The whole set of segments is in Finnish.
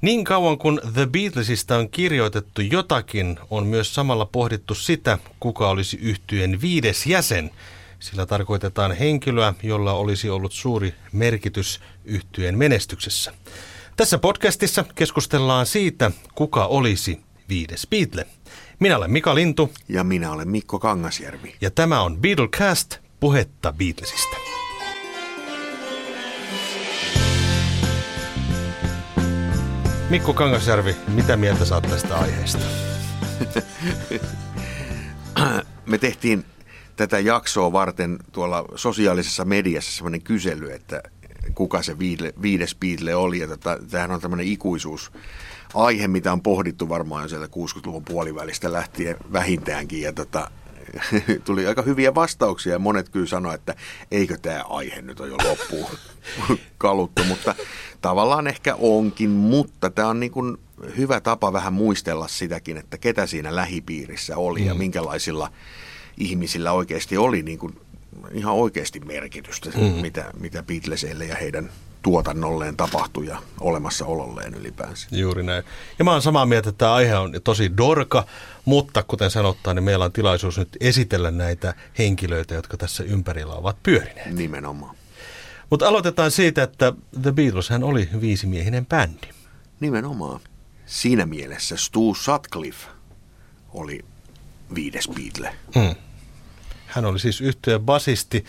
Niin kauan kuin The Beatlesista on kirjoitettu jotakin, on myös samalla pohdittu sitä, kuka olisi yhtyen viides jäsen. Sillä tarkoitetaan henkilöä, jolla olisi ollut suuri merkitys yhtyen menestyksessä. Tässä podcastissa keskustellaan siitä, kuka olisi viides Beatle. Minä olen Mika Lintu. Ja minä olen Mikko Kangasjärvi. Ja tämä on Beatlecast, puhetta Beatlesista. Mikko Kangasjärvi, mitä mieltä saat tästä aiheesta? Me tehtiin tätä jaksoa varten tuolla sosiaalisessa mediassa sellainen kysely, että kuka se viides Beatle oli. Ja tota, tämähän on tämmöinen ikuisuus aihe, mitä on pohdittu varmaan sieltä 60-luvun puolivälistä lähtien vähintäänkin. Ja tota, tuli aika hyviä vastauksia ja monet kyllä sanoivat, että eikö tämä aihe nyt ole jo loppuun kaluttu, mutta tavallaan ehkä onkin, mutta tämä on niin kuin hyvä tapa vähän muistella sitäkin, että ketä siinä lähipiirissä oli mm. ja minkälaisilla ihmisillä oikeasti oli niin kuin ihan oikeasti merkitystä, mm. mitä, mitä Beatlesille ja heidän tuotannolleen tapahtui ja olemassaololleen ylipäänsä. Juuri näin. Ja mä oon samaa mieltä, että tämä aihe on tosi dorka, mutta kuten sanottaan, niin meillä on tilaisuus nyt esitellä näitä henkilöitä, jotka tässä ympärillä ovat pyörineet. Nimenomaan. Mutta aloitetaan siitä, että The Beatles hän oli viisimiehinen bändi. Nimenomaan. Siinä mielessä Stu Sutcliffe oli viides Beatle. Hmm. Hän oli siis yhtyeen basisti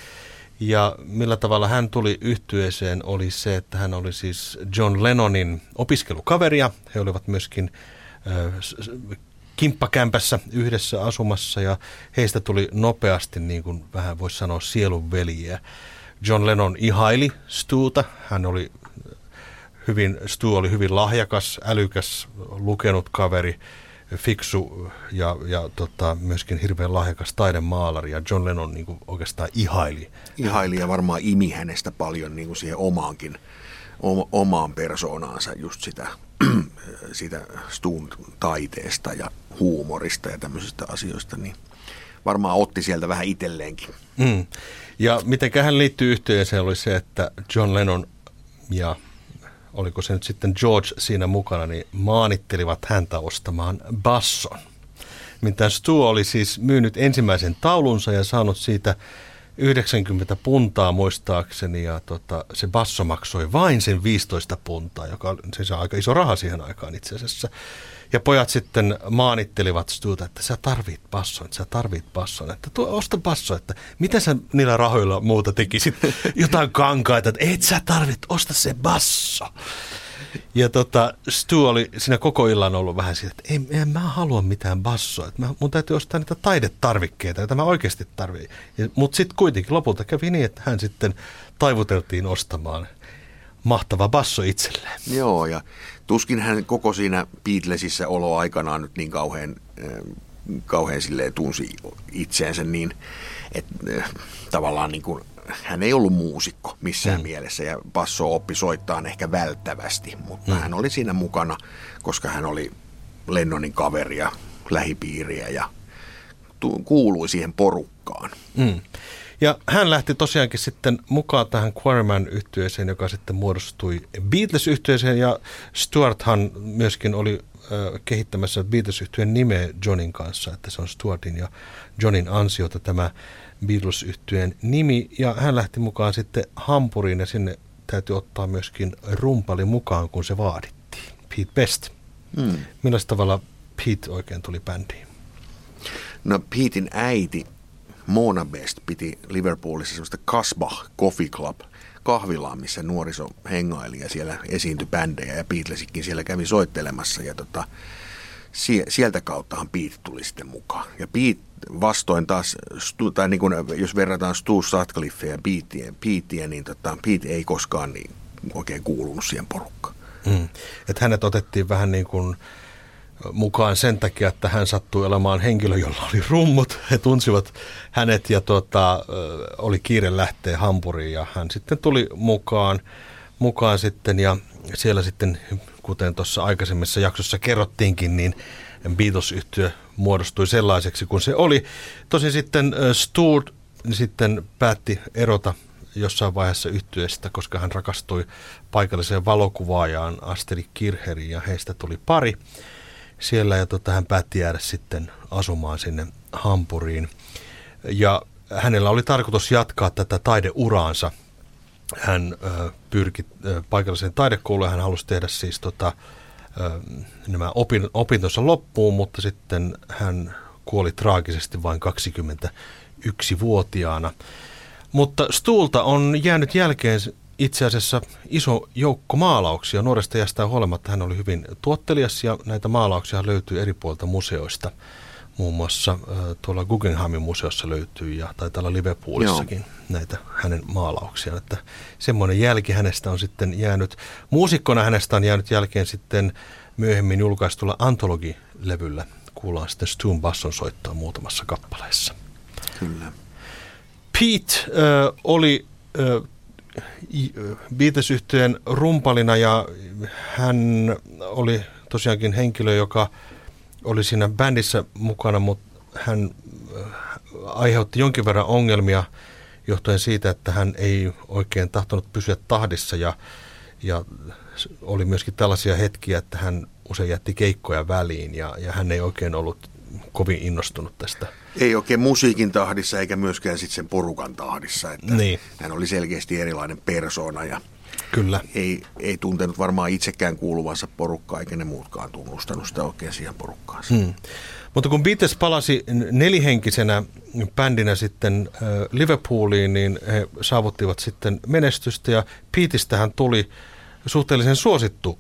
ja millä tavalla hän tuli yhtyeeseen oli se, että hän oli siis John Lennonin opiskelukaveria. He olivat myöskin kimppakämpässä yhdessä asumassa ja heistä tuli nopeasti niin kuin vähän voisi sanoa sielunveliä. John Lennon ihaili Stuuta. Hän oli hyvin, Stu oli hyvin lahjakas, älykäs, lukenut kaveri – fiksu ja, ja tota, myöskin hirveän lahjakas taidemaalari ja John Lennon niin kuin oikeastaan ihaili. Ihaili ja varmaan imi hänestä paljon niin kuin siihen omaankin, omaan persoonaansa just sitä, sitä Stuun taiteesta ja huumorista ja tämmöisistä asioista, niin varmaan otti sieltä vähän itselleenkin. Mm. Ja miten hän liittyy yhteyteen oli se, että John Lennon ja oliko se nyt sitten George siinä mukana, niin maanittelivat häntä ostamaan basson. Mitä Stu oli siis myynyt ensimmäisen taulunsa ja saanut siitä 90 puntaa muistaakseni ja tota, se basso maksoi vain sen 15 puntaa, joka on siis aika iso raha siihen aikaan itse asiassa. Ja pojat sitten maanittelivat Stuta, että sä tarvit basson, että sä tarvit basson, että tuo, osta basso, että mitä sä niillä rahoilla muuta tekisit, jotain kankaita, että et sä tarvit, osta se basso. Ja tota, Stu oli siinä koko illan ollut vähän siitä, että en, en mä halua mitään bassoa, että mä, mun täytyy ostaa niitä taidetarvikkeita, joita mä oikeasti tarvitsen. Mutta sitten kuitenkin lopulta kävi niin, että hän sitten taivuteltiin ostamaan mahtava basso itselleen. Joo, ja tuskin hän koko siinä Beatlesissa olo aikanaan nyt niin kauhean, äh, kauhean silleen tunsi itseensä niin, että äh, tavallaan niin kuin, hän ei ollut muusikko missään mm. mielessä ja basso oppi soittaa ehkä välttävästi, mutta mm. hän oli siinä mukana, koska hän oli Lennonin kaveria, lähipiiriä ja kuului siihen porukkaan. Mm. Ja hän lähti tosiaankin sitten mukaan tähän Quarryman yhtyeeseen, joka sitten muodostui beatles yhtyeeseen ja Stuarthan myöskin oli äh, kehittämässä beatles yhtyeen nimeä Johnin kanssa, että se on Stuartin ja Johnin ansiota tämä beatles yhtyeen nimi. Ja hän lähti mukaan sitten Hampuriin ja sinne täytyy ottaa myöskin rumpali mukaan, kun se vaadittiin. Pete Best. Hmm. Millä tavalla Pete oikein tuli bändiin? No Petein äiti Mona Best piti Liverpoolissa semmoista Kasbah Coffee Club kahvilaa, missä nuoriso hengaili ja siellä esiintyi bändejä ja Beatlesikin siellä kävi soittelemassa ja tota, sieltä kauttahan Pete tuli sitten mukaan. Ja Pete vastoin taas, tai niin kuin, jos verrataan Stu Sutcliffe ja Peteä, Peteä niin tota, Pete ei koskaan niin oikein kuulunut siihen porukkaan. Mm. Että hänet otettiin vähän niin kuin mukaan sen takia, että hän sattui olemaan henkilö, jolla oli rummut. He tunsivat hänet ja tuota, oli kiire lähteä Hampuriin ja hän sitten tuli mukaan, mukaan sitten ja siellä sitten, kuten tuossa aikaisemmissa jaksossa kerrottiinkin, niin Beatles-yhtiö muodostui sellaiseksi kuin se oli. Tosin sitten Stuart sitten päätti erota jossain vaiheessa yhtyeestä, koska hän rakastui paikalliseen valokuvaajaan Asteri Kirheriin ja heistä tuli pari siellä ja tota, hän päätti jäädä sitten asumaan sinne Hampuriin. Ja hänellä oli tarkoitus jatkaa tätä taideuraansa. Hän ö, pyrki ö, paikalliseen taidekouluun ja hän halusi tehdä siis tota, ö, nämä opin, opintonsa loppuun, mutta sitten hän kuoli traagisesti vain 21-vuotiaana. Mutta Stuulta on jäänyt jälkeen itse asiassa iso joukko maalauksia. Nuoresta jästään huolimatta hän oli hyvin tuottelias ja näitä maalauksia löytyy eri puolta museoista. Muun muassa tuolla Guggenheimin museossa löytyy ja taitaa olla Liverpoolissakin Joo. näitä hänen maalauksia. Että semmoinen jälki hänestä on sitten jäänyt. Muusikkona hänestä on jäänyt jälkeen sitten myöhemmin julkaistulla antologilevyllä. Kuullaan sitten Stu Basson soittaa muutamassa kappaleessa. Kyllä. Pete äh, oli äh, beatles rumpalina ja hän oli tosiaankin henkilö, joka oli siinä bändissä mukana, mutta hän aiheutti jonkin verran ongelmia johtuen siitä, että hän ei oikein tahtonut pysyä tahdissa ja, ja oli myöskin tällaisia hetkiä, että hän usein jätti keikkoja väliin ja, ja hän ei oikein ollut kovin innostunut tästä ei oikein musiikin tahdissa eikä myöskään sitten sen porukan tahdissa. Että niin. Hän oli selkeästi erilainen persona ja Kyllä. Ei, ei tuntenut varmaan itsekään kuuluvansa porukkaa, eikä ne muutkaan tunnustanut sitä oikein siihen porukkaansa. Hmm. Mutta kun Beatles palasi nelihenkisenä bändinä sitten Liverpooliin, niin he saavuttivat sitten menestystä ja Petestähän tuli suhteellisen suosittu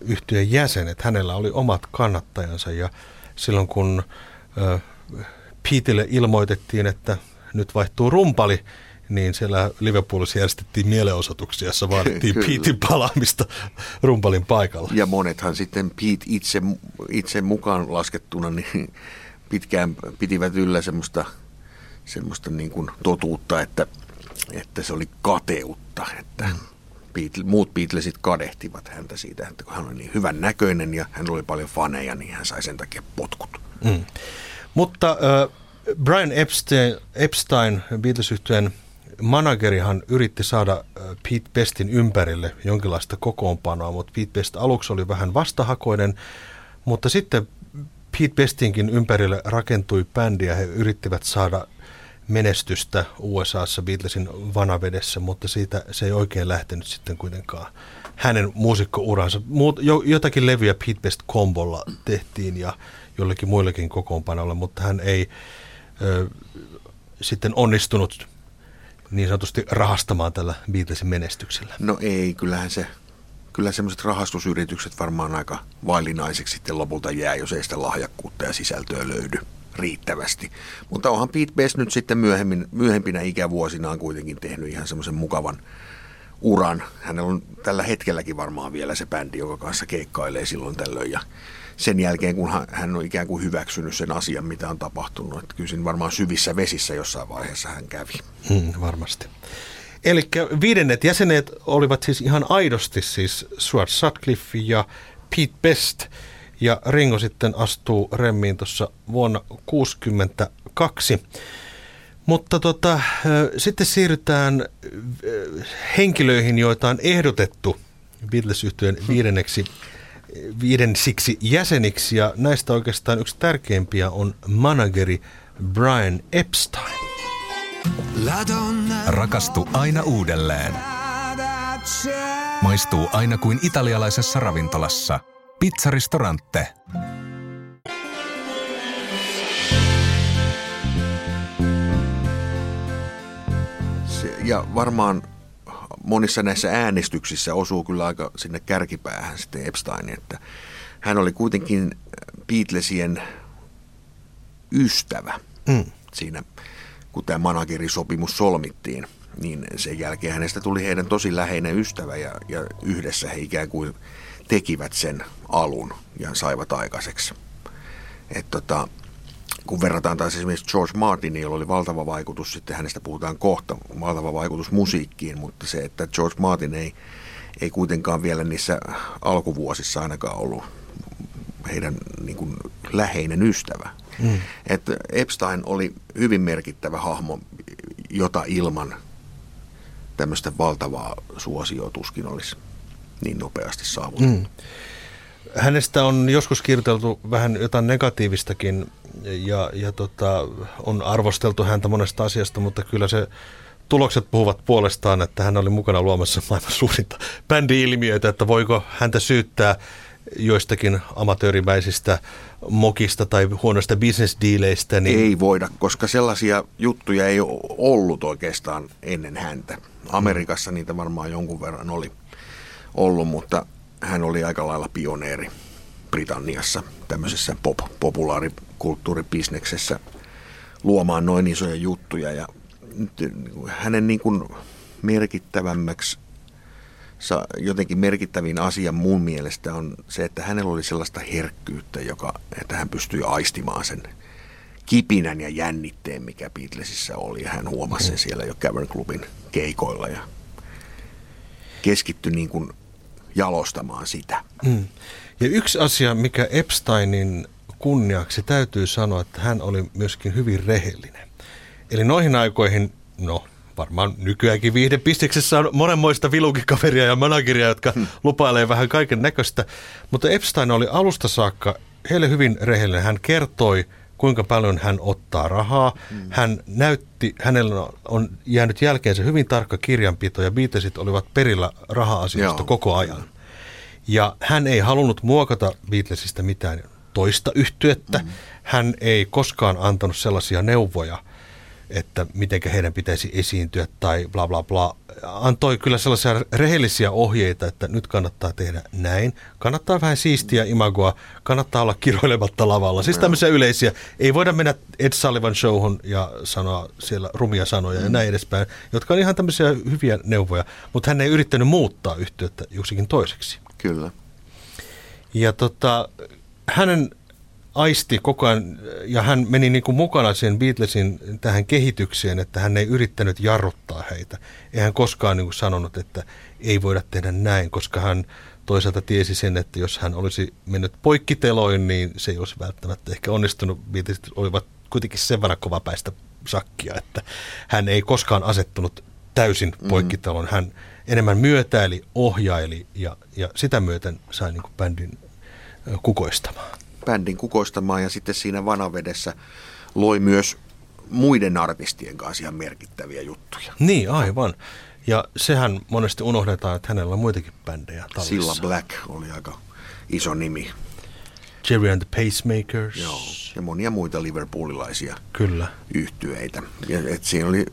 yhtiön jäsen, että hänellä oli omat kannattajansa ja silloin kun Peteille ilmoitettiin, että nyt vaihtuu rumpali, niin siellä Liverpoolissa järjestettiin mielenosoituksia, jossa vaadittiin Petein palaamista rumpalin paikalla. Ja monethan sitten Pete itse, itse mukaan laskettuna niin pitkään pitivät yllä semmoista, semmoista niin kuin totuutta, että, että se oli kateutta, että mm. Beatle, muut Beatlesit kadehtivat häntä siitä, että kun hän oli niin hyvän näköinen ja hän oli paljon faneja, niin hän sai sen takia potkut. Mm. Mutta äh, Brian Epstein, Epstein beatles managerihan yritti saada Pete Bestin ympärille jonkinlaista kokoonpanoa, mutta Pete Best aluksi oli vähän vastahakoinen, mutta sitten Pete Bestinkin ympärille rakentui bändi ja he yrittivät saada menestystä USAssa Beatlesin vanavedessä, mutta siitä se ei oikein lähtenyt sitten kuitenkaan hänen muusikkouransa. Muut, jo, jotakin levyjä Pete Best kombolla tehtiin ja jollekin muillekin kokoonpanolla, mutta hän ei ö, sitten onnistunut niin sanotusti rahastamaan tällä Beatlesin menestyksellä. No ei, kyllähän se, kyllä semmoiset rahastusyritykset varmaan aika vaillinaiseksi sitten lopulta jää, jos ei sitä lahjakkuutta ja sisältöä löydy riittävästi. Mutta onhan Pete Best nyt sitten myöhemmin, myöhempinä ikävuosinaan kuitenkin tehnyt ihan semmoisen mukavan uran. Hänellä on tällä hetkelläkin varmaan vielä se bändi, joka kanssa keikkailee silloin tällöin ja sen jälkeen, kun hän on ikään kuin hyväksynyt sen asian, mitä on tapahtunut. Että kyllä varmaan syvissä vesissä jossain vaiheessa hän kävi. Hmm, varmasti. Eli viidennet jäsenet olivat siis ihan aidosti siis Stuart Sutcliffe ja Pete Best. Ja Ringo sitten astuu remmiin tuossa vuonna 1962. Mutta tota, sitten siirrytään henkilöihin, joita on ehdotettu beatles viidenneksi viiden siksi jäseniksi ja näistä oikeastaan yksi tärkeimpiä on manageri Brian Epstein. Rakastu aina uudelleen. Maistuu aina kuin italialaisessa ravintolassa. Pizzaristorante. Ja varmaan monissa näissä äänestyksissä osuu kyllä aika sinne kärkipäähän sitten Epstein, että hän oli kuitenkin Beatlesien ystävä mm. siinä, kun tämä managerisopimus solmittiin, niin sen jälkeen hänestä tuli heidän tosi läheinen ystävä ja, ja yhdessä he ikään kuin tekivät sen alun ja saivat aikaiseksi. Et tota, kun verrataan taas esimerkiksi George Martinin, jolla oli valtava vaikutus, sitten hänestä puhutaan kohta, valtava vaikutus musiikkiin, mutta se, että George Martin ei, ei kuitenkaan vielä niissä alkuvuosissa ainakaan ollut heidän niin kuin, läheinen ystävä. Mm. Että Epstein oli hyvin merkittävä hahmo, jota ilman tämmöistä valtavaa suosioa tuskin olisi niin nopeasti saavutettu. Mm. Hänestä on joskus kirjoiteltu vähän jotain negatiivistakin ja, ja tota, on arvosteltu häntä monesta asiasta, mutta kyllä se tulokset puhuvat puolestaan, että hän oli mukana luomassa maailman suurinta bändi-ilmiöitä, että voiko häntä syyttää joistakin amatöörimäisistä mokista tai huonoista bisnesdiileistä. Niin... Ei voida, koska sellaisia juttuja ei ollut oikeastaan ennen häntä. Amerikassa niitä varmaan jonkun verran oli ollut, mutta hän oli aika lailla pioneeri Britanniassa tämmöisessä pop, populaarikulttuuribisneksessä luomaan noin isoja juttuja. Ja hänen niin kuin merkittävämmäksi, jotenkin merkittävin asia mun mielestä on se, että hänellä oli sellaista herkkyyttä, joka, että hän pystyi aistimaan sen kipinän ja jännitteen, mikä Beatlesissa oli. Hän huomasi sen siellä jo Cavern Clubin keikoilla ja keskittyi niin kuin jalostamaan sitä. Mm. Ja yksi asia, mikä Epsteinin kunniaksi täytyy sanoa, että hän oli myöskin hyvin rehellinen. Eli noihin aikoihin, no varmaan nykyäänkin viihdepisteksessä on monenmoista vilukikaveria ja manageria, jotka hmm. lupailee vähän kaiken näköistä. Mutta Epstein oli alusta saakka heille hyvin rehellinen. Hän kertoi, kuinka paljon hän ottaa rahaa. Hmm. Hän näytti, hänellä on jäänyt jälkeensä hyvin tarkka kirjanpito ja Beatlesit olivat perillä raha-asioista Joo. koko ajan. Ja hän ei halunnut muokata Beatlesista mitään toista yhtyettä. Mm. Hän ei koskaan antanut sellaisia neuvoja, että miten heidän pitäisi esiintyä tai bla bla bla. Antoi kyllä sellaisia rehellisiä ohjeita, että nyt kannattaa tehdä näin. Kannattaa vähän siistiä imagoa, kannattaa olla kiroilematta lavalla. Siis tämmöisiä yleisiä. Ei voida mennä Ed Sullivan showhun ja sanoa siellä rumia sanoja mm. ja näin edespäin, jotka on ihan tämmöisiä hyviä neuvoja. Mutta hän ei yrittänyt muuttaa yhtiötä joksikin toiseksi. Kyllä. Ja tota, hänen aisti koko ajan, ja hän meni niin kuin mukana sen Beatlesin tähän kehitykseen, että hän ei yrittänyt jarruttaa heitä. Ei hän koskaan niin kuin sanonut, että ei voida tehdä näin, koska hän toisaalta tiesi sen, että jos hän olisi mennyt poikkiteloin, niin se ei olisi välttämättä ehkä onnistunut. Beatlesit olivat kuitenkin sen verran kovapäistä sakkia, että hän ei koskaan asettunut täysin mm. poikkitelon. Hän enemmän myötäili, ohjaili ja, ja sitä myöten sai niin kuin bändin kukoistamaan. Bändin kukoistamaan ja sitten siinä vanavedessä loi myös muiden artistien kanssa ihan merkittäviä juttuja. Niin, aivan. Ja sehän monesti unohdetaan, että hänellä on muitakin bändejä tallissa. Silla Black oli aika iso nimi. Jerry and the Pacemakers. Joo, ja monia muita liverpoolilaisia Kyllä. yhtyeitä. Ja, et siinä oli,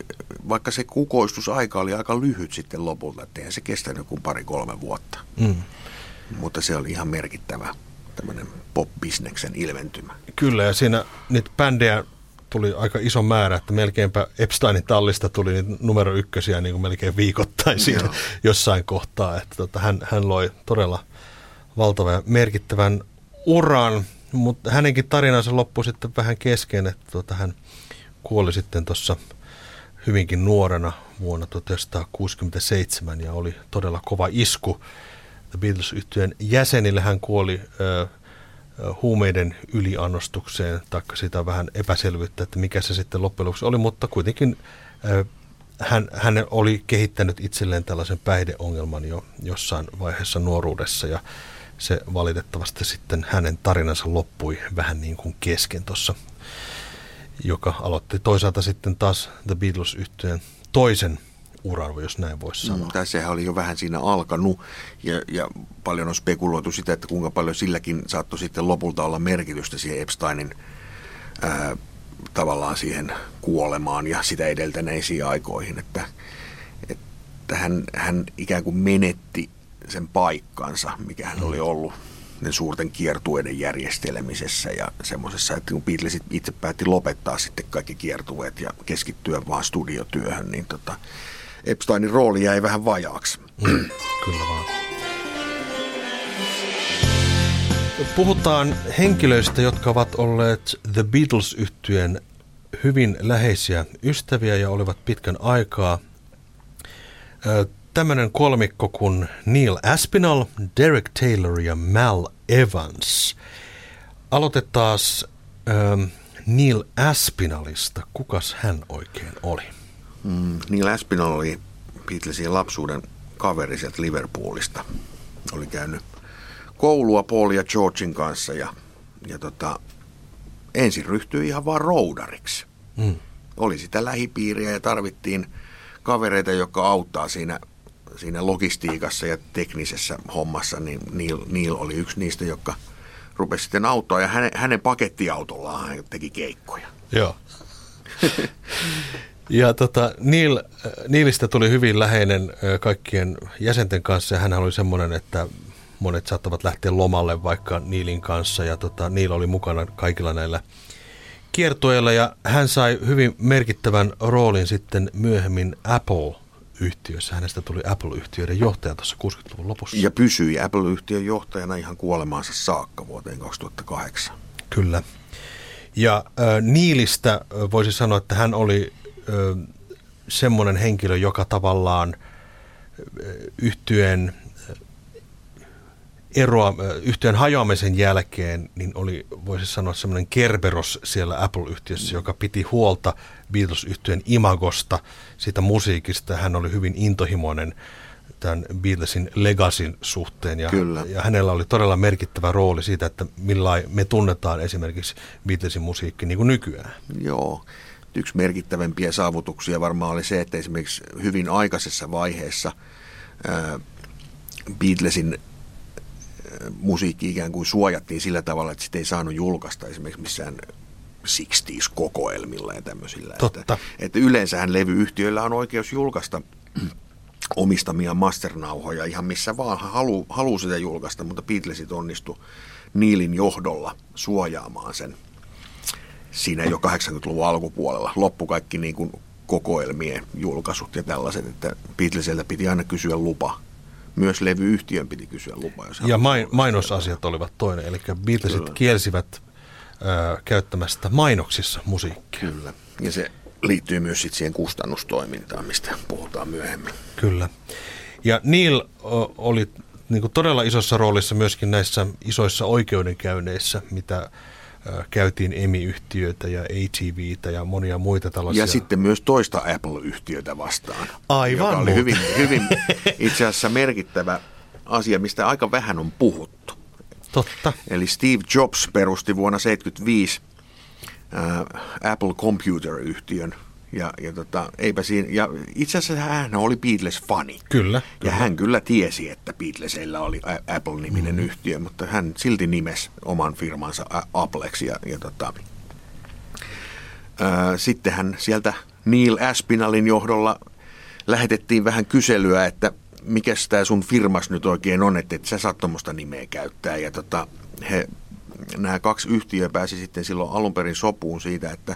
vaikka se kukoistusaika oli aika lyhyt sitten lopulta, ettei se kestänyt kuin pari-kolme vuotta. Mm. Mutta se oli ihan merkittävä tämmöinen pop-bisneksen ilmentymä. Kyllä, ja siinä niitä bändejä tuli aika iso määrä, että melkeinpä Epsteinin tallista tuli niitä numero ykkösiä niin kuin melkein viikoittain siinä jossain kohtaa. Että tota, hän, hän loi todella valtavan ja merkittävän uran, mutta hänenkin tarinansa loppui sitten vähän kesken, että tota, hän kuoli sitten tuossa hyvinkin nuorena vuonna 1967 ja oli todella kova isku The beatles yhtyeen jäsenille. Hän kuoli ö, huumeiden yliannostukseen, taikka sitä vähän epäselvyyttä, että mikä se sitten loppujen lopuksi oli, mutta kuitenkin ö, hän, hän oli kehittänyt itselleen tällaisen päihdeongelman jo jossain vaiheessa nuoruudessa ja se valitettavasti sitten hänen tarinansa loppui vähän niin kuin kesken tuossa, joka aloitti toisaalta sitten taas The beatles yhtyeen toisen uran, jos näin voisi mm, sanoa. Mm, sehän oli jo vähän siinä alkanut ja, ja paljon on spekuloitu sitä, että kuinka paljon silläkin saattoi sitten lopulta olla merkitystä siihen Epsteinin ää, tavallaan siihen kuolemaan ja sitä edeltäneisiin aikoihin, että, että hän, hän ikään kuin menetti sen paikkansa, mikä hän oli ollut ne suurten kiertueiden järjestelemisessä ja semmoisessa, että kun Beatlesit itse päätti lopettaa sitten kaikki kiertueet ja keskittyä vaan studiotyöhön, niin tota, Epsteinin rooli jäi vähän vajaaksi. Mm, kyllä vaan. puhutaan henkilöistä, jotka ovat olleet The beatles yhtyeen hyvin läheisiä ystäviä ja olivat pitkän aikaa. Tämmöinen kolmikko kuin Neil Aspinall, Derek Taylor ja Mal Evans. Aloitetaan ähm, Neil Aspinallista. Kukas hän oikein oli? Mm, Neil Aspinall oli Beatlesin lapsuuden kaveri sieltä Liverpoolista. Oli käynyt koulua Paul ja Georgein kanssa ja, ja tota, ensin ryhtyi ihan vaan roudariksi. Mm. Oli sitä lähipiiriä ja tarvittiin kavereita, jotka auttaa siinä, siinä logistiikassa ja teknisessä hommassa, niin Neil, Neil oli yksi niistä, jotka rupesi sitten autoa ja hänen, hänen pakettiautollaan hän teki keikkoja. Joo. Ja tota, Neil, Neilistä tuli hyvin läheinen kaikkien jäsenten kanssa ja hän oli semmoinen, että monet saattavat lähteä lomalle vaikka Neilin kanssa ja tota, Neil oli mukana kaikilla näillä kiertoilla ja hän sai hyvin merkittävän roolin sitten myöhemmin Apple-yhtiössä. Hänestä tuli Apple-yhtiöiden johtaja tuossa 60-luvun lopussa. Ja pysyi Apple-yhtiön johtajana ihan kuolemaansa saakka vuoteen 2008. Kyllä. Ja äh, Niilistä voisi sanoa, että hän oli semmoinen henkilö, joka tavallaan yhtyeen eroa yhtiön hajoamisen jälkeen, niin oli, voisi sanoa, semmoinen Kerberos siellä Apple-yhtiössä, joka piti huolta Beatles-yhtiön imagosta, siitä musiikista. Hän oli hyvin intohimoinen tämän Beatlesin legasin suhteen ja, Kyllä. ja hänellä oli todella merkittävä rooli siitä, että millä me tunnetaan esimerkiksi Beatlesin musiikki niin kuin nykyään. Joo. Yksi merkittävämpiä saavutuksia varmaan oli se, että esimerkiksi hyvin aikaisessa vaiheessa ää, Beatlesin musiikki ikään kuin suojattiin sillä tavalla, että sitä ei saanut julkaista esimerkiksi missään 60s-kokoelmilla ja tämmöisillä. Totta. Että, että yleensähän levyyhtiöillä on oikeus julkaista omistamia masternauhoja ihan missä vaan halu, halu sitä julkaista, mutta Beatlesit onnistu Niilin johdolla suojaamaan sen siinä jo 80-luvun alkupuolella. Loppu kaikki niin kuin kokoelmien julkaisut ja tällaiset, että Beatlesiltä piti aina kysyä lupa myös levyyhtiön piti kysyä lupaa. Jos ja main, mainosasiat olivat toinen, eli Beatlesit Kyllä. kielsivät ö, käyttämästä mainoksissa musiikkia. Kyllä, ja se liittyy myös sit siihen kustannustoimintaan, mistä puhutaan myöhemmin. Kyllä. Ja Neil oli niin todella isossa roolissa myöskin näissä isoissa oikeudenkäynneissä, mitä käytiin EMI-yhtiöitä ja ATVtä ja monia muita tällaisia. Ja sitten myös toista Apple-yhtiötä vastaan. Aivan joka oli hyvin, hyvin itse asiassa merkittävä asia, mistä aika vähän on puhuttu. Totta. Eli Steve Jobs perusti vuonna 1975 äh, Apple Computer-yhtiön – ja, ja, tota, eipä siinä, ja itse asiassa hän oli Beatles-fani. Kyllä. Ja hän kyllä tiesi, että Beatlesilla oli Apple-niminen mm. yhtiö, mutta hän silti nimesi oman firmansa Appleksi. Ja, ja tota, ää, sitten hän sieltä Neil Aspinallin johdolla lähetettiin vähän kyselyä, että mikä tämä sun firmas nyt oikein on, että et sä saat tuommoista nimeä käyttää. Ja tota, he, nämä kaksi yhtiöä pääsi sitten silloin alun perin sopuun siitä, että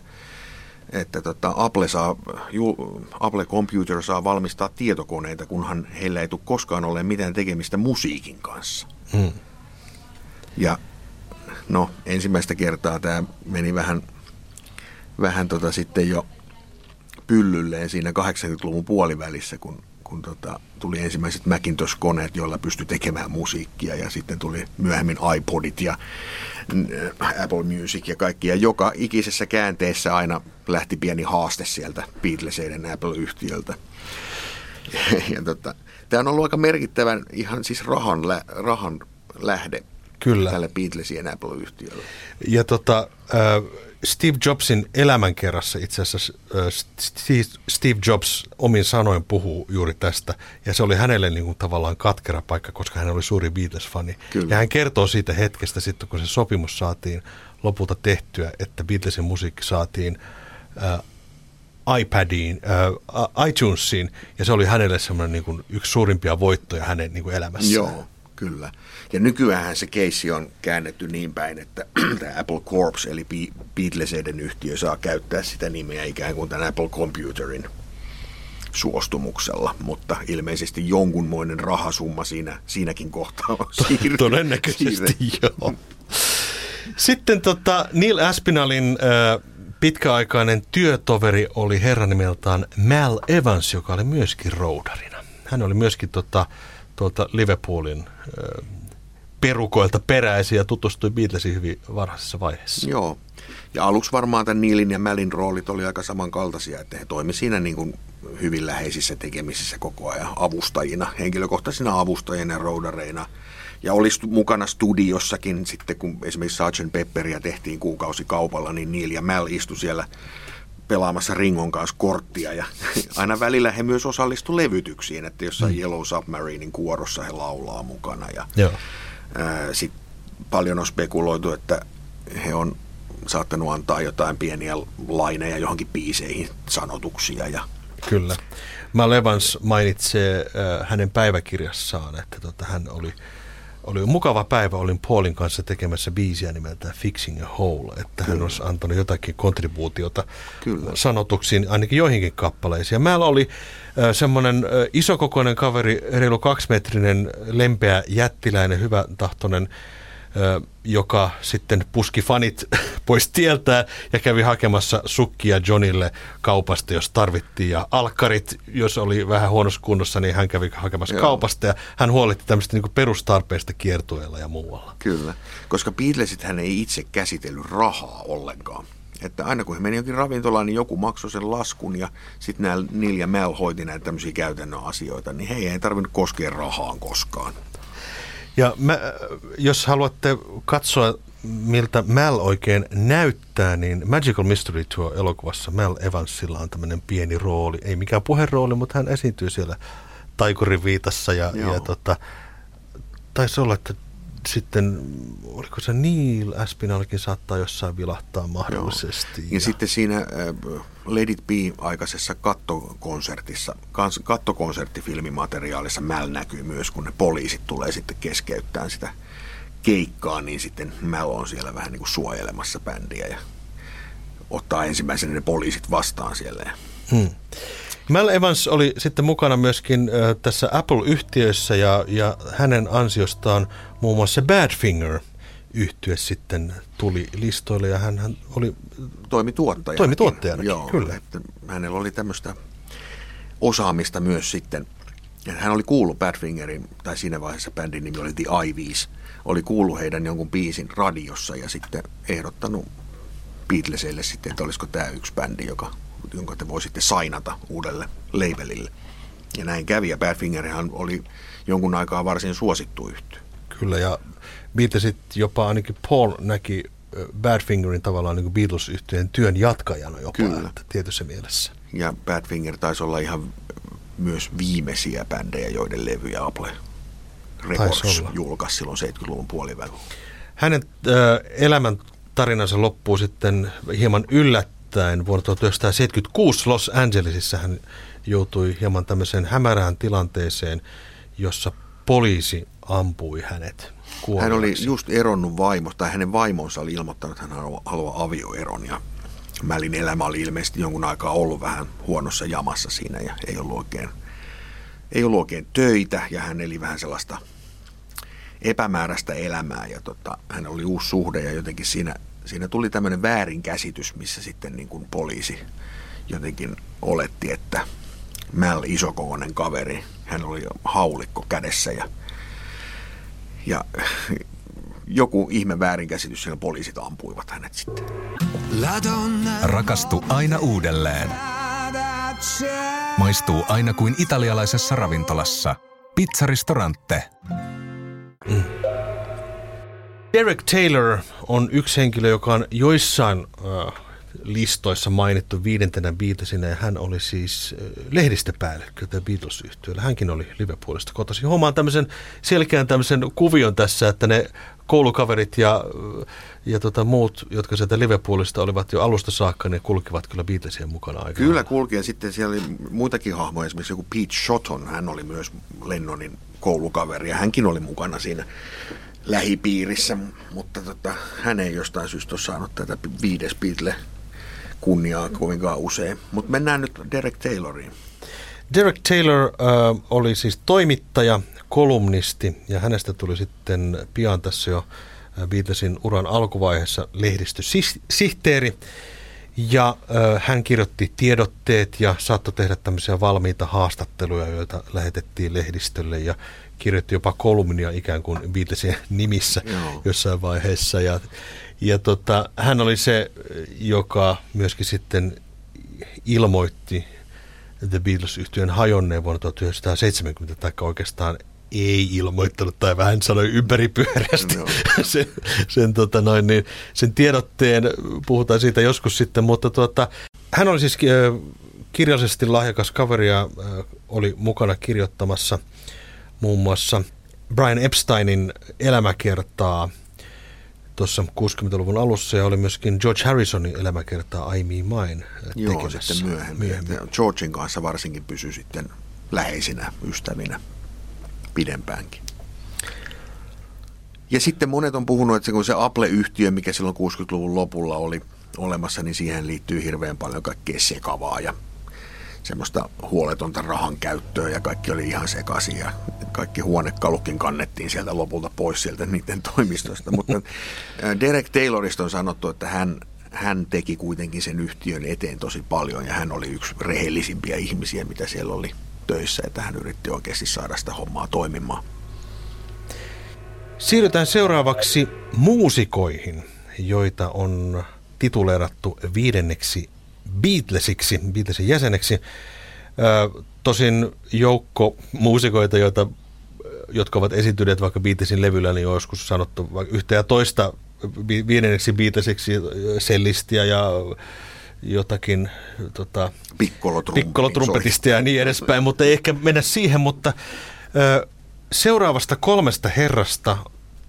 että tota, Apple, saa, ju, Apple Computer saa valmistaa tietokoneita, kunhan heillä ei tule koskaan ole mitään tekemistä musiikin kanssa. Hmm. Ja no, ensimmäistä kertaa tämä meni vähän, vähän tota sitten jo pyllylleen siinä 80-luvun puolivälissä, kun kun tota, tuli ensimmäiset Macintosh-koneet, joilla pystyi tekemään musiikkia ja sitten tuli myöhemmin iPodit ja äh, Apple Music ja kaikki. Ja joka ikisessä käänteessä aina lähti pieni haaste sieltä Beatleseiden Apple-yhtiöltä. ja tota, tämä on ollut aika merkittävän ihan siis rahan, lä, rahan lähde Kyllä. tälle Beatlesien Apple-yhtiölle. Ja tota, äh, Steve Jobsin elämänkerrassa itse asiassa Steve Jobs omin sanoin puhuu juuri tästä. Ja se oli hänelle niin kuin tavallaan katkera paikka, koska hän oli suuri Beatles-fani. Kyllä. Ja hän kertoo siitä hetkestä sitten, kun se sopimus saatiin lopulta tehtyä, että Beatlesin musiikki saatiin äh, iPadiin, äh, iTunesiin, ja se oli hänelle semmoinen niin kuin yksi suurimpia voittoja hänen niin kuin elämässään. Joo, kyllä. Ja nykyään se keissi on käännetty niin päin, että tämä Apple Corps, eli Beatleseiden yhtiö, saa käyttää sitä nimeä ikään kuin tämän Apple Computerin suostumuksella, mutta ilmeisesti jonkunmoinen rahasumma siinä, siinäkin kohtaa on siirtynyt. Todennäköisesti joo. Sitten tota, Neil Aspinallin äh, pitkäaikainen työtoveri oli herran nimeltään Mal Evans, joka oli myöskin roudarina. Hän oli myöskin tota, tuolta Liverpoolin perukoilta peräisin ja tutustui Beatlesiin hyvin varhaisessa vaiheessa. Joo. Ja aluksi varmaan tämän Niilin ja Mälin roolit oli aika samankaltaisia, että he toimivat siinä niin kuin hyvin läheisissä tekemisissä koko ajan avustajina, henkilökohtaisina avustajina ja roudareina. Ja oli mukana studiossakin sitten, kun esimerkiksi Sgt. Pepperia tehtiin kuukausi kaupalla, niin Neil ja Mal istu siellä pelaamassa Ringon kanssa korttia ja aina välillä he myös osallistu levytyksiin, että jossain mm. Yellow Submarinein kuorossa he laulaa mukana ja Joo. Sitten paljon on spekuloitu, että he on saattanut antaa jotain pieniä laineja johonkin biiseihin, sanotuksia. Ja... Kyllä. Mal Evans mainitsee äh, hänen päiväkirjassaan, että tota, hän oli, oli mukava päivä, olin Paulin kanssa tekemässä biisiä nimeltä Fixing a Hole, että Kyllä. hän olisi antanut jotakin kontribuutiota Kyllä. sanotuksiin, ainakin joihinkin kappaleisiin. Mal oli äh, semmoinen äh, isokokoinen kaveri, reilu kaksimetrinen, lempeä, jättiläinen, hyvä tahtoinen joka sitten puski fanit pois tieltä ja kävi hakemassa sukkia Johnille kaupasta, jos tarvittiin. Ja alkkarit, jos oli vähän huonossa kunnossa, niin hän kävi hakemassa Joo. kaupasta ja hän huolehti tämmöistä niin perustarpeista kiertueella ja muualla. Kyllä, koska Beatlesit hän ei itse käsitellyt rahaa ollenkaan. Että aina kun he meni jokin ravintolaan, niin joku maksoi sen laskun ja sitten nämä Neil ja Mel hoiti näitä tämmöisiä käytännön asioita, niin he ei tarvinnut koskea rahaan koskaan. Ja mä, jos haluatte katsoa, miltä Mal oikein näyttää, niin Magical Mystery Tour elokuvassa Mal Evansilla on tämmöinen pieni rooli. Ei mikään puherooli, mutta hän esiintyy siellä taikuriviitassa ja, ja tota, taisi olla, että sitten, oliko se Neil Aspinallkin saattaa jossain vilahtaa mahdollisesti. Ja, ja sitten siinä äh, Let It Be-aikaisessa kattokonsertissa, kans, kattokonserttifilmimateriaalissa Mäl näkyy myös, kun ne poliisit tulee sitten keskeyttämään sitä keikkaa, niin sitten Mäl on siellä vähän niin kuin suojelemassa bändiä ja ottaa ensimmäisenä ne poliisit vastaan siellä. Hmm. Mel Evans oli sitten mukana myöskin äh, tässä Apple-yhtiössä ja, ja hänen ansiostaan muun muassa Badfinger yhtye sitten tuli listoille ja hän, hän oli... Toimi tuottajana. Toimi tuottajana, kyllä. Että hänellä oli tämmöistä osaamista myös sitten. Hän oli kuullut Badfingerin, tai siinä vaiheessa bändin nimi oli The Ivies, oli kuullut heidän jonkun biisin radiossa ja sitten ehdottanut Beatlesille sitten, että olisiko tämä yksi bändi, joka jonka te voisitte sainata uudelle labelille. Ja näin kävi, ja Badfingerhan oli jonkun aikaa varsin suosittu yhtiö. Kyllä, ja Beatlesit jopa ainakin Paul näki Badfingerin tavallaan niin beatles yhtiön työn jatkajana jopa Kyllä. Että tietyssä mielessä. Ja Badfinger taisi olla ihan myös viimeisiä bändejä, joiden levyjä Apple Records julkaisi silloin 70-luvun puolivälillä. Hänen äh, elämän tarinansa loppuu sitten hieman yllättäen vuonna 1976 Los Angelesissa hän joutui hieman tämmöiseen hämärään tilanteeseen, jossa poliisi ampui hänet kuolevaksi. Hän oli just eronnut vaimosta, tai hänen vaimonsa oli ilmoittanut, että hän haluaa avioeron, ja Mälin elämä oli ilmeisesti jonkun aikaa ollut vähän huonossa jamassa siinä, ja ei ollut oikein, ei ollut oikein töitä, ja hän eli vähän sellaista epämääräistä elämää, ja tota, hän oli uusi suhde, ja jotenkin siinä siinä tuli tämmöinen väärinkäsitys, missä sitten niin kuin poliisi jotenkin oletti, että Mäl isokokoinen kaveri, hän oli haulikko kädessä ja, ja joku ihme väärinkäsitys, siellä poliisit ampuivat hänet sitten. Rakastu aina uudelleen. Maistuu aina kuin italialaisessa ravintolassa. Pizzaristorante. Mm. Derek Taylor on yksi henkilö, joka on joissain äh, listoissa mainittu viidentenä Beatlesinä ja hän oli siis lehdistöpäällikkö tätä beatles yhtiöllä Hänkin oli Liverpoolista kotoisin. Huomaan tämmöisen selkeän tämmöisen kuvion tässä, että ne koulukaverit ja, ja tota muut, jotka sieltä Liverpoolista olivat jo alusta saakka, ne kulkivat kyllä Beatlesien mukana aika. Kyllä kulki ja sitten siellä oli muitakin hahmoja, esimerkiksi joku Pete Shotton, hän oli myös Lennonin koulukaveri ja hänkin oli mukana siinä lähipiirissä, mutta tota, hän ei jostain syystä ole saanut tätä viides Beatle kunniaa kovinkaan usein. Mutta mennään nyt Derek Tayloriin. Derek Taylor äh, oli siis toimittaja, kolumnisti ja hänestä tuli sitten pian tässä jo Beatlesin uran alkuvaiheessa lehdistösihteeri. Ja äh, hän kirjoitti tiedotteet ja saattoi tehdä tämmöisiä valmiita haastatteluja, joita lähetettiin lehdistölle ja kirjoitti jopa kolumnia ikään kuin Beatlesin nimissä Joo. jossain vaiheessa. Ja, ja tota, hän oli se, joka myöskin sitten ilmoitti The beatles yhtyeen hajonneen vuonna 1970, tai oikeastaan ei ilmoittanut tai vähän sanoi ympäripyöreästi no. sen, sen, tota noin, niin, sen tiedotteen. Puhutaan siitä joskus sitten, mutta tuota, hän oli siis kirjallisesti lahjakas kaveri ja oli mukana kirjoittamassa muun muassa Brian Epsteinin elämäkertaa tuossa 60-luvun alussa ja oli myöskin George Harrisonin elämäkertaa I Me Mine Joo, tekemässä. sitten myöhemmin. myöhemmin. Georgein kanssa varsinkin pysyi sitten läheisinä ystävinä pidempäänkin. Ja sitten monet on puhunut, että kun se Apple-yhtiö, mikä silloin 60-luvun lopulla oli olemassa, niin siihen liittyy hirveän paljon kaikkea sekavaa ja semmoista huoletonta rahan käyttöä ja kaikki oli ihan sekaisin ja kaikki huonekalukin kannettiin sieltä lopulta pois sieltä niiden toimistosta. Mutta Derek Taylorista on sanottu, että hän, hän teki kuitenkin sen yhtiön eteen tosi paljon ja hän oli yksi rehellisimpiä ihmisiä, mitä siellä oli töissä, että hän yritti oikeasti saada sitä hommaa toimimaan. Siirrytään seuraavaksi muusikoihin, joita on tituleerattu viidenneksi Beatlesiksi, Beatlesin jäseneksi. Tosin joukko muusikoita, joita, jotka ovat esiintyneet vaikka Beatlesin levyllä, niin on joskus sanottu yhtä ja toista viidenneksi Beatlesiksi sellistiä ja jotakin tota, pikkolotrumpetista ja niin edespäin, mutta ei ehkä mennä siihen, mutta ö, seuraavasta kolmesta herrasta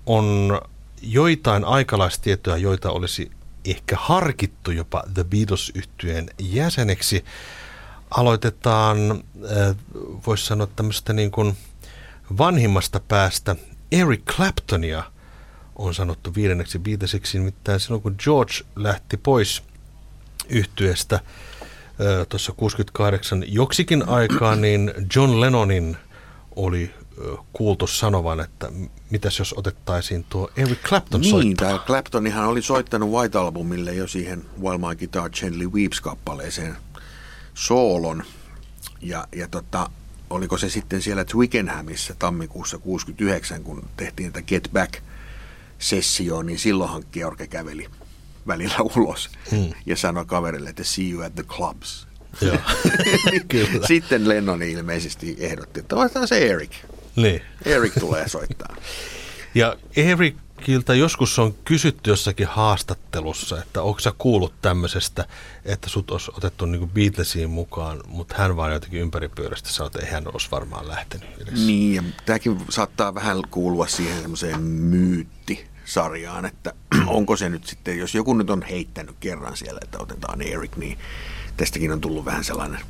on joitain aikalaistietoja, joita olisi ehkä harkittu jopa The beatles yhtyeen jäseneksi. Aloitetaan, voisi sanoa tämmöistä niin kuin vanhimmasta päästä. Eric Claptonia on sanottu viidenneksi Beatlesiksi, nimittäin silloin kun George lähti pois yhtyeestä tuossa 68 joksikin aikaa, niin John Lennonin oli kuultu sanovan, että mitäs jos otettaisiin tuo Eric Clapton Niin, tämä Claptonihan oli soittanut White Albumille jo siihen While My Guitar Gently Weeps-kappaleeseen soolon. Ja, ja tota, oliko se sitten siellä Twickenhamissa tammikuussa 69, kun tehtiin tätä Get Back-sessioon, niin silloinhan George käveli välillä ulos hmm. ja sanoi kaverille, että see you at the clubs. Joo. Sitten Lennon ilmeisesti ehdotti, että otetaan se Eric. Niin. Erik tulee soittaa. Ja Erikiltä joskus on kysytty jossakin haastattelussa, että onko sä kuullut tämmöisestä, että sut olisi otettu niin Beatlesiin mukaan, mutta hän vaan jotenkin ympäripyörästä sanoi, että ei hän olisi varmaan lähtenyt edes. Niin, ja tämäkin saattaa vähän kuulua siihen semmoiseen myytti sarjaan, että onko se nyt sitten, jos joku nyt on heittänyt kerran siellä, että otetaan Erik, niin tästäkin on tullut vähän sellainen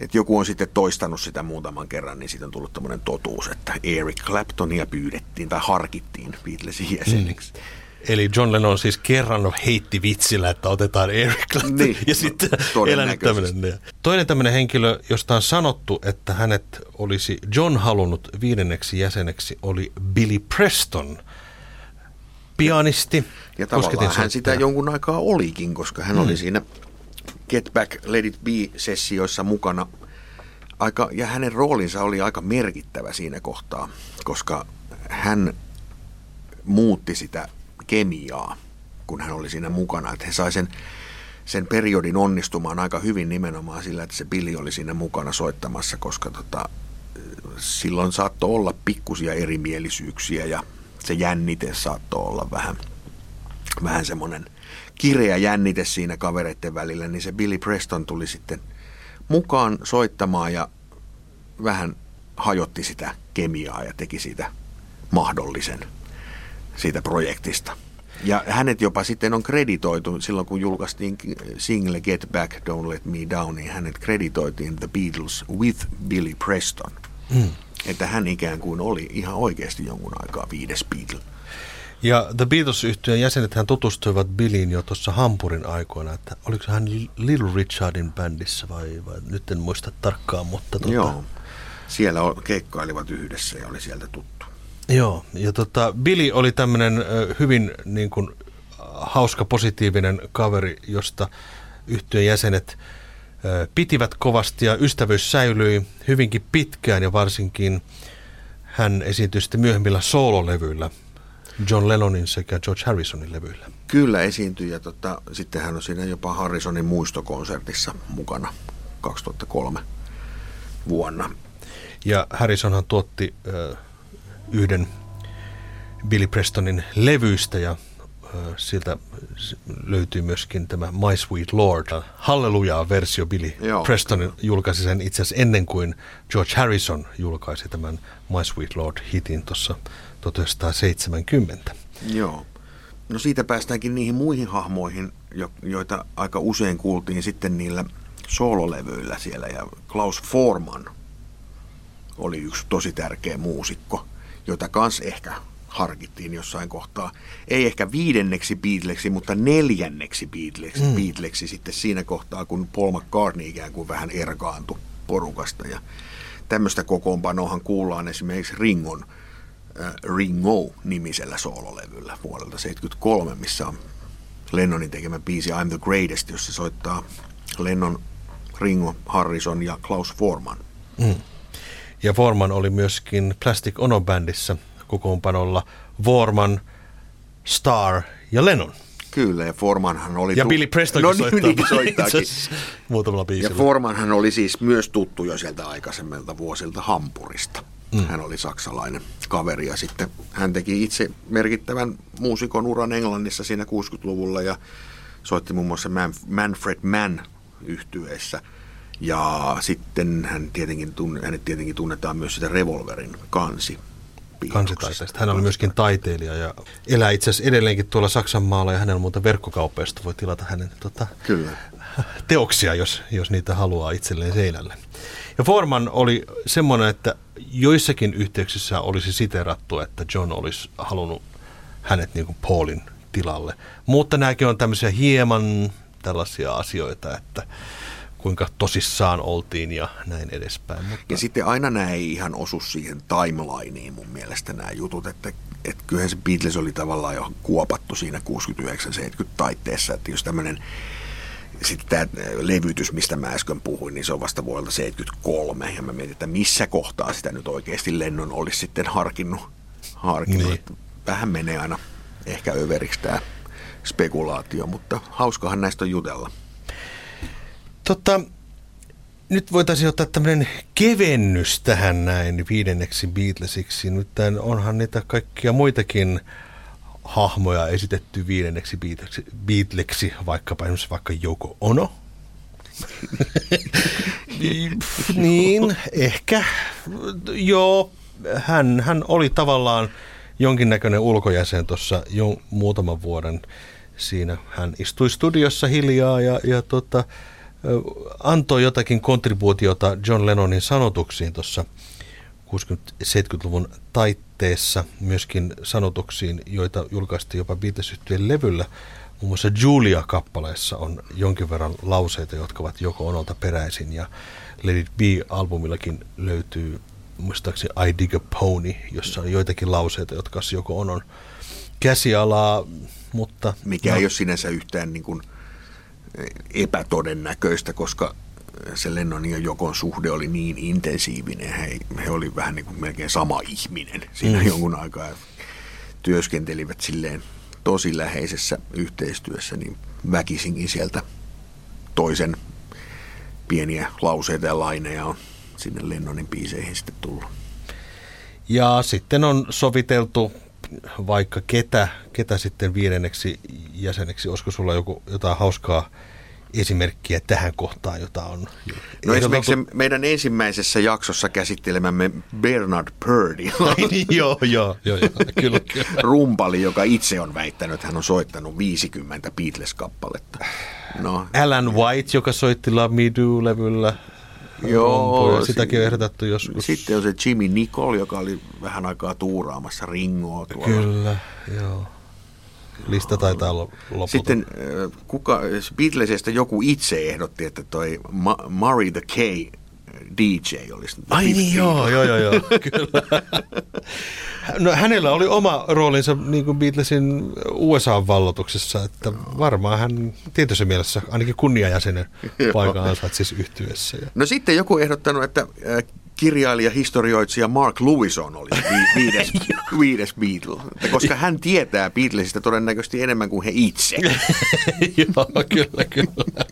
että joku on sitten toistanut sitä muutaman kerran, niin siitä on tullut tämmöinen totuus, että Eric Claptonia pyydettiin tai harkittiin Beatlesin jäseneksi. Mm. Eli John Lennon siis kerran heitti vitsillä, että otetaan Eric Clapton niin, ja sitten no, elänyt tämmöinen. Toinen tämmöinen henkilö, josta on sanottu, että hänet olisi John halunnut viidenneksi jäseneksi, oli Billy Preston, pianisti. Ja, ja tavallaan hän sitä jonkun aikaa olikin, koska hän mm. oli siinä Get Back, Let It Be-sessioissa mukana. Aika, ja hänen roolinsa oli aika merkittävä siinä kohtaa, koska hän muutti sitä kemiaa, kun hän oli siinä mukana. Että he sai sen, sen periodin onnistumaan aika hyvin nimenomaan sillä, että se Billy oli siinä mukana soittamassa, koska tota, silloin saattoi olla pikkusia erimielisyyksiä ja se jännite saattoi olla vähän, vähän semmoinen – kireä jännite siinä kavereiden välillä, niin se Billy Preston tuli sitten mukaan soittamaan ja vähän hajotti sitä kemiaa ja teki siitä mahdollisen siitä projektista. Ja hänet jopa sitten on kreditoitu, silloin kun julkaistiin single Get Back, Don't Let Me Down, niin hänet kreditoitiin The Beatles with Billy Preston. Mm. Että hän ikään kuin oli ihan oikeasti jonkun aikaa viides Beatle. Ja The beatles yhtyeen jäsenet hän tutustuivat Billyin jo tuossa Hampurin aikoina, että oliko hän Little Richardin bändissä vai, vai nyt en muista tarkkaan, mutta tota, Joo. Siellä keikkailivat yhdessä ja oli sieltä tuttu. Joo, ja tota, Billy oli tämmöinen hyvin niin kuin, hauska, positiivinen kaveri, josta yhtyeen jäsenet pitivät kovasti ja ystävyys säilyi hyvinkin pitkään ja varsinkin hän esiintyi sitten myöhemmillä soololevyillä, John Lennonin sekä George Harrisonin levyillä. Kyllä esiintyi ja tota, sitten hän on siinä jopa Harrisonin muistokonsertissa mukana 2003 vuonna. Ja Harrisonhan tuotti ö, yhden Billy Prestonin levyistä ja ö, sieltä s- löytyy myöskin tämä My Sweet Lord. Hallelujaa-versio Billy Joo. Preston julkaisi sen itse asiassa ennen kuin George Harrison julkaisi tämän My Sweet Lord-hitin tuossa 1970. Joo. No siitä päästäänkin niihin muihin hahmoihin, jo- joita aika usein kuultiin sitten niillä soololevyillä siellä. Ja Klaus Forman oli yksi tosi tärkeä muusikko, jota kans ehkä harkittiin jossain kohtaa. Ei ehkä viidenneksi Beatleksi, mutta neljänneksi Beatleksi, mm. Beatleksi sitten siinä kohtaa, kun Paul McCartney ikään kuin vähän erkaantui porukasta. Ja tämmöistä kokoonpanoahan kuullaan esimerkiksi Ringon Ringo-nimisellä soololevyllä vuodelta 1973, missä on Lennonin tekemä biisi I'm the Greatest, jossa soittaa Lennon, Ringo, Harrison ja Klaus Forman. Ja Forman oli myöskin Plastic Ono bändissä kokoonpanolla Vorman, Star ja Lennon. Kyllä, ja Formanhan oli... Ja tu- Billy Prestonkin no, niin, soittaa. niin, soittaakin. Muutamalla Ja biisillä. Formanhan oli siis myös tuttu jo sieltä aikaisemmilta vuosilta Hampurista. Mm. Hän oli saksalainen kaveri ja sitten hän teki itse merkittävän muusikon uran Englannissa siinä 60-luvulla ja soitti muun muassa Man- Manfred Mann yhtyeessä. Ja sitten hän tietenkin tunne, hänet tietenkin tunnetaan myös sitä Revolverin kansi. kansitaiteesta. Hän oli myöskin taiteilija ja elää itse asiassa edelleenkin tuolla Saksan maalla ja hänellä muuta verkkokauppeista voi tilata hänen tota, Kyllä. teoksia, jos, jos niitä haluaa itselleen seinälle. Ja Forman oli semmoinen, että joissakin yhteyksissä olisi siterattu, että John olisi halunnut hänet niin kuin Paulin tilalle. Mutta nämäkin on tämmöisiä hieman tällaisia asioita, että kuinka tosissaan oltiin ja näin edespäin. Mutta... Ja sitten aina nämä ei ihan osu siihen timelineen mun mielestä nämä jutut, että, että kyllähän se Beatles oli tavallaan jo kuopattu siinä 69-70 taitteessa, että jos tämmöinen sitten tämä levytys, mistä mä äsken puhuin, niin se on vasta vuodelta 73, ja mä mietin, että missä kohtaa sitä nyt oikeasti Lennon olisi sitten harkinnut. harkinnut. Niin. Vähän menee aina ehkä överiksi tämä spekulaatio, mutta hauskahan näistä on jutella. Tota, nyt voitaisiin ottaa tämmöinen kevennys tähän näin viidenneksi Beatlesiksi. Nyt onhan niitä kaikkia muitakin hahmoja esitetty viidenneksi Beatleksi, Beatleksi vaikkapa esimerkiksi vaikka Joko Ono. niin, ehkä. Joo, hän, hän oli tavallaan jonkinnäköinen ulkojäsen tuossa jo muutaman vuoden siinä. Hän istui studiossa hiljaa ja, ja tota, antoi jotakin kontribuutiota John Lennonin sanotuksiin tuossa 60-70-luvun taitteessa, myöskin sanotuksiin, joita julkaistiin jopa beatles levyllä. Muun muassa Julia-kappaleessa on jonkin verran lauseita, jotka ovat joko onolta peräisin, ja Let It Be-albumillakin löytyy muistaakseni I Dig a Pony, jossa on joitakin lauseita, jotka on joko onon käsialaa, mutta... mikä no. ei ole sinänsä yhtään niin kuin epätodennäköistä, koska se Lennonin ja Jokon suhde oli niin intensiivinen. He, he oli vähän niin kuin melkein sama ihminen siinä mm. jonkun aikaa. Työskentelivät silleen tosi läheisessä yhteistyössä, niin väkisinkin sieltä toisen pieniä lauseita ja laineja on sinne Lennonin biiseihin sitten tullut. Ja sitten on soviteltu vaikka ketä, ketä sitten viidenneksi jäseneksi. Olisiko sulla joku, jotain hauskaa esimerkkiä tähän kohtaan, jota on No esimerkiksi se meidän ensimmäisessä jaksossa käsittelemämme Bernard Purdy, niin, joo, joo, joo, joo, kyllä, kyllä. rumpali, joka itse on väittänyt, että hän on soittanut 50 Beatles-kappaletta. No, Alan White, joka soitti Love Me Do-levyllä. Joo, sitäkin on ehdotettu joskus. Sitten on se Jimmy Nicol, joka oli vähän aikaa tuuraamassa ringoa tuolla. Kyllä, joo. Lista taitaa olla loputon. Sitten äh, kuka, Beatlesista joku itse ehdotti, että toi Murray the K DJ olisi. Ai niin, joo, joo, joo, joo, kyllä. No, hänellä oli oma roolinsa niin kuin Beatlesin USA-vallotuksessa, että varmaan hän tietyssä mielessä ainakin kunniajäsenen paikan ansaitsisi yhtyessä. Ja. No sitten joku ehdottanut, että äh, kirjailija, historioitsija Mark Lewison oli vi- viides, viides Beatle, koska hän tietää Beatlesista todennäköisesti enemmän kuin he itse. joo, kyllä, kyllä.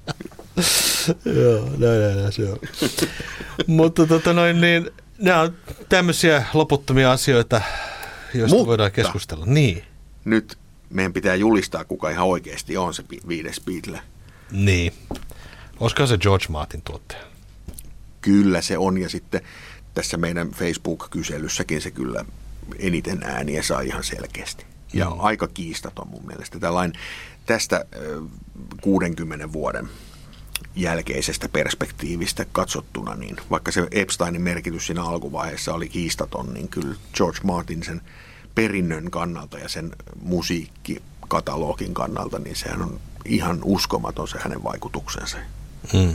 Joo, näin, näin, näin se on. Mutta tota noin, niin, nämä on tämmöisiä loputtomia asioita, joista Mutta- voidaan keskustella. Niin, Nyt meidän pitää julistaa, kuka ihan oikeasti on se viides Beatle. niin. Olisiko se George Martin tuottaja? Kyllä se on, ja sitten tässä meidän Facebook-kyselyssäkin se kyllä eniten ääniä sai ihan selkeästi. Ja Mm. aika kiistaton mun mielestä. Tällain tästä ö, 60 vuoden jälkeisestä perspektiivistä katsottuna, niin vaikka se Epsteinin merkitys siinä alkuvaiheessa oli kiistaton, niin kyllä George Martin sen perinnön kannalta ja sen musiikkikatalogin kannalta, niin sehän on ihan uskomaton se hänen vaikutuksensa. Hmm.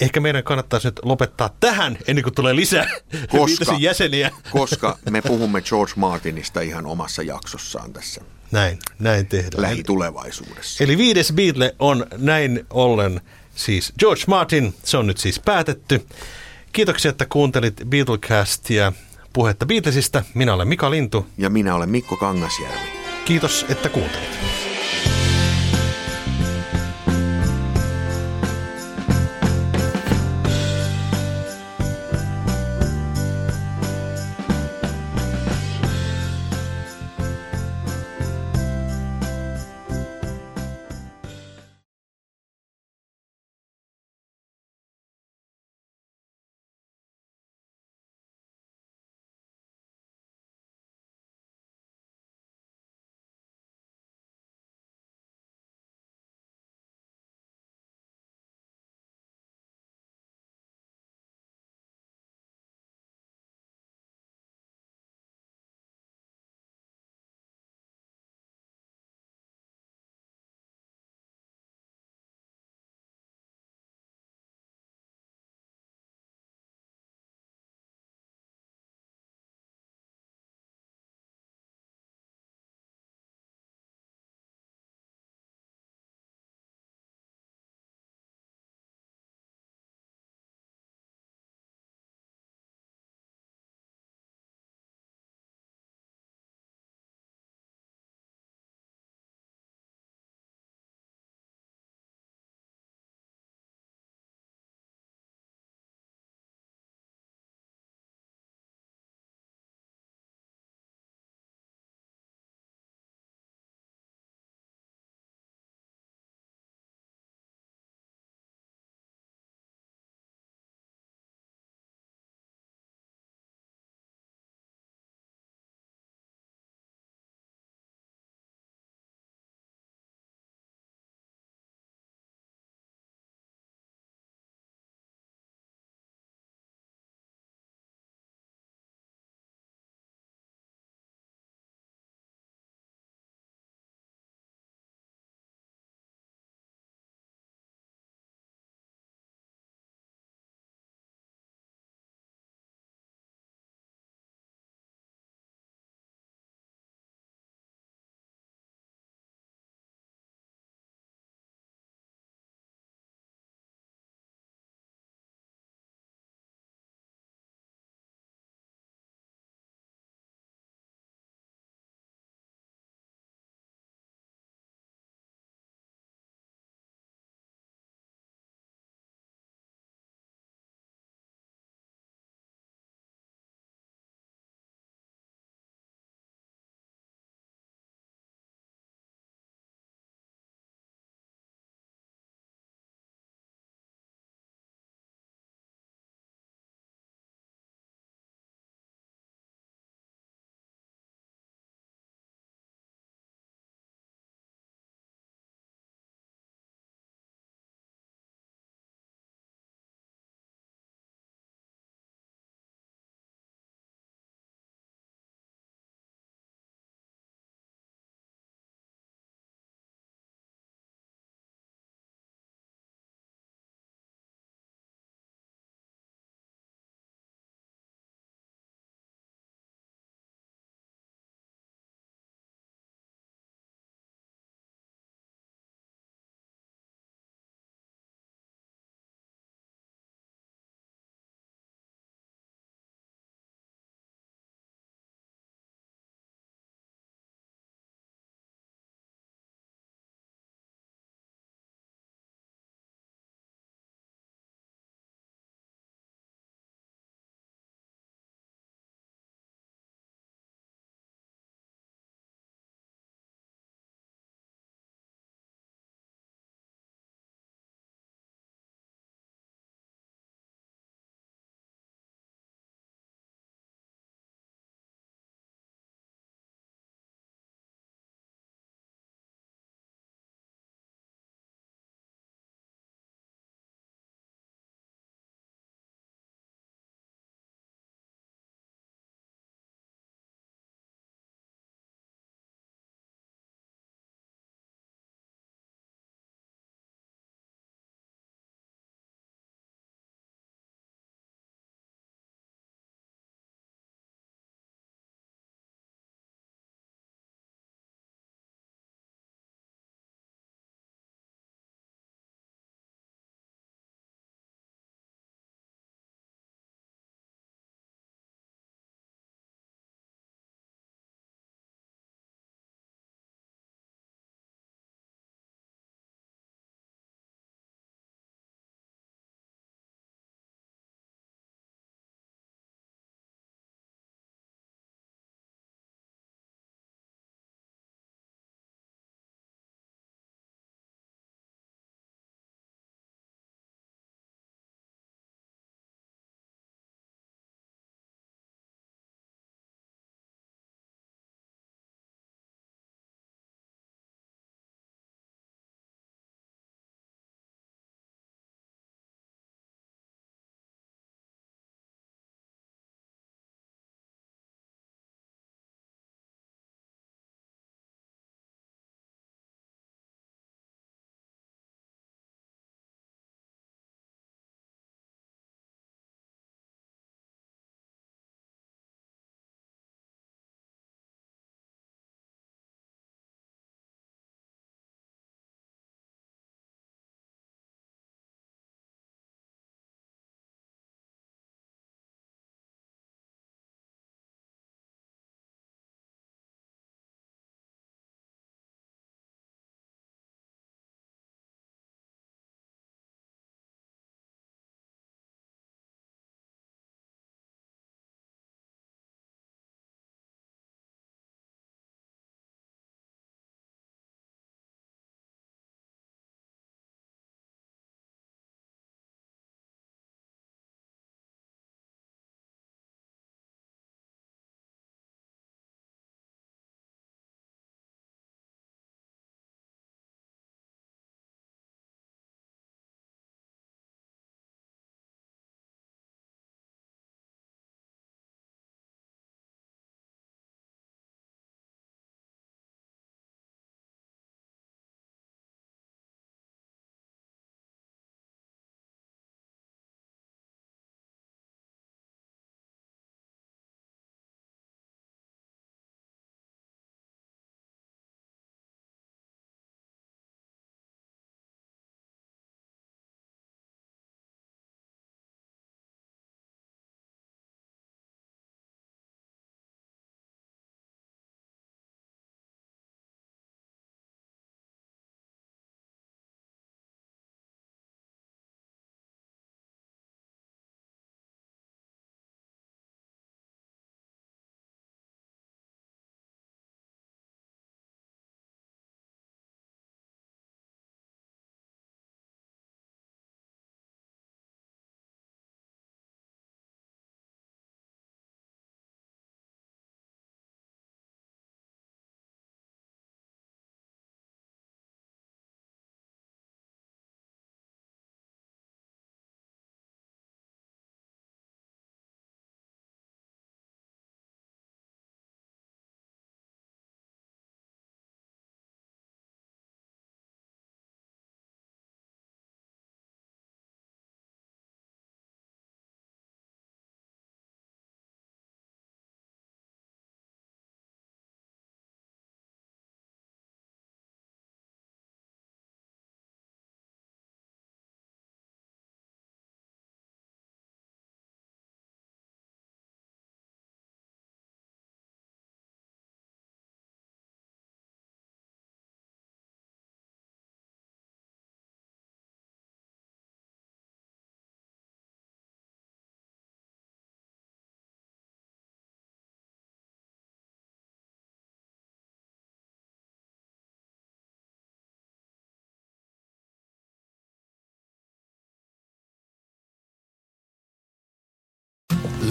Ehkä meidän kannattaisi nyt lopettaa tähän, ennen kuin tulee lisää Koska? Jäseniä. koska me puhumme George Martinista ihan omassa jaksossaan tässä Näin, näin tehdään. lähitulevaisuudessa. Eli viides Beatle on näin ollen siis George Martin. Se on nyt siis päätetty. Kiitoksia, että kuuntelit Beatlecastia puhetta Beatlesista. Minä olen Mika Lintu. Ja minä olen Mikko Kangasjärvi. Kiitos, että kuuntelit.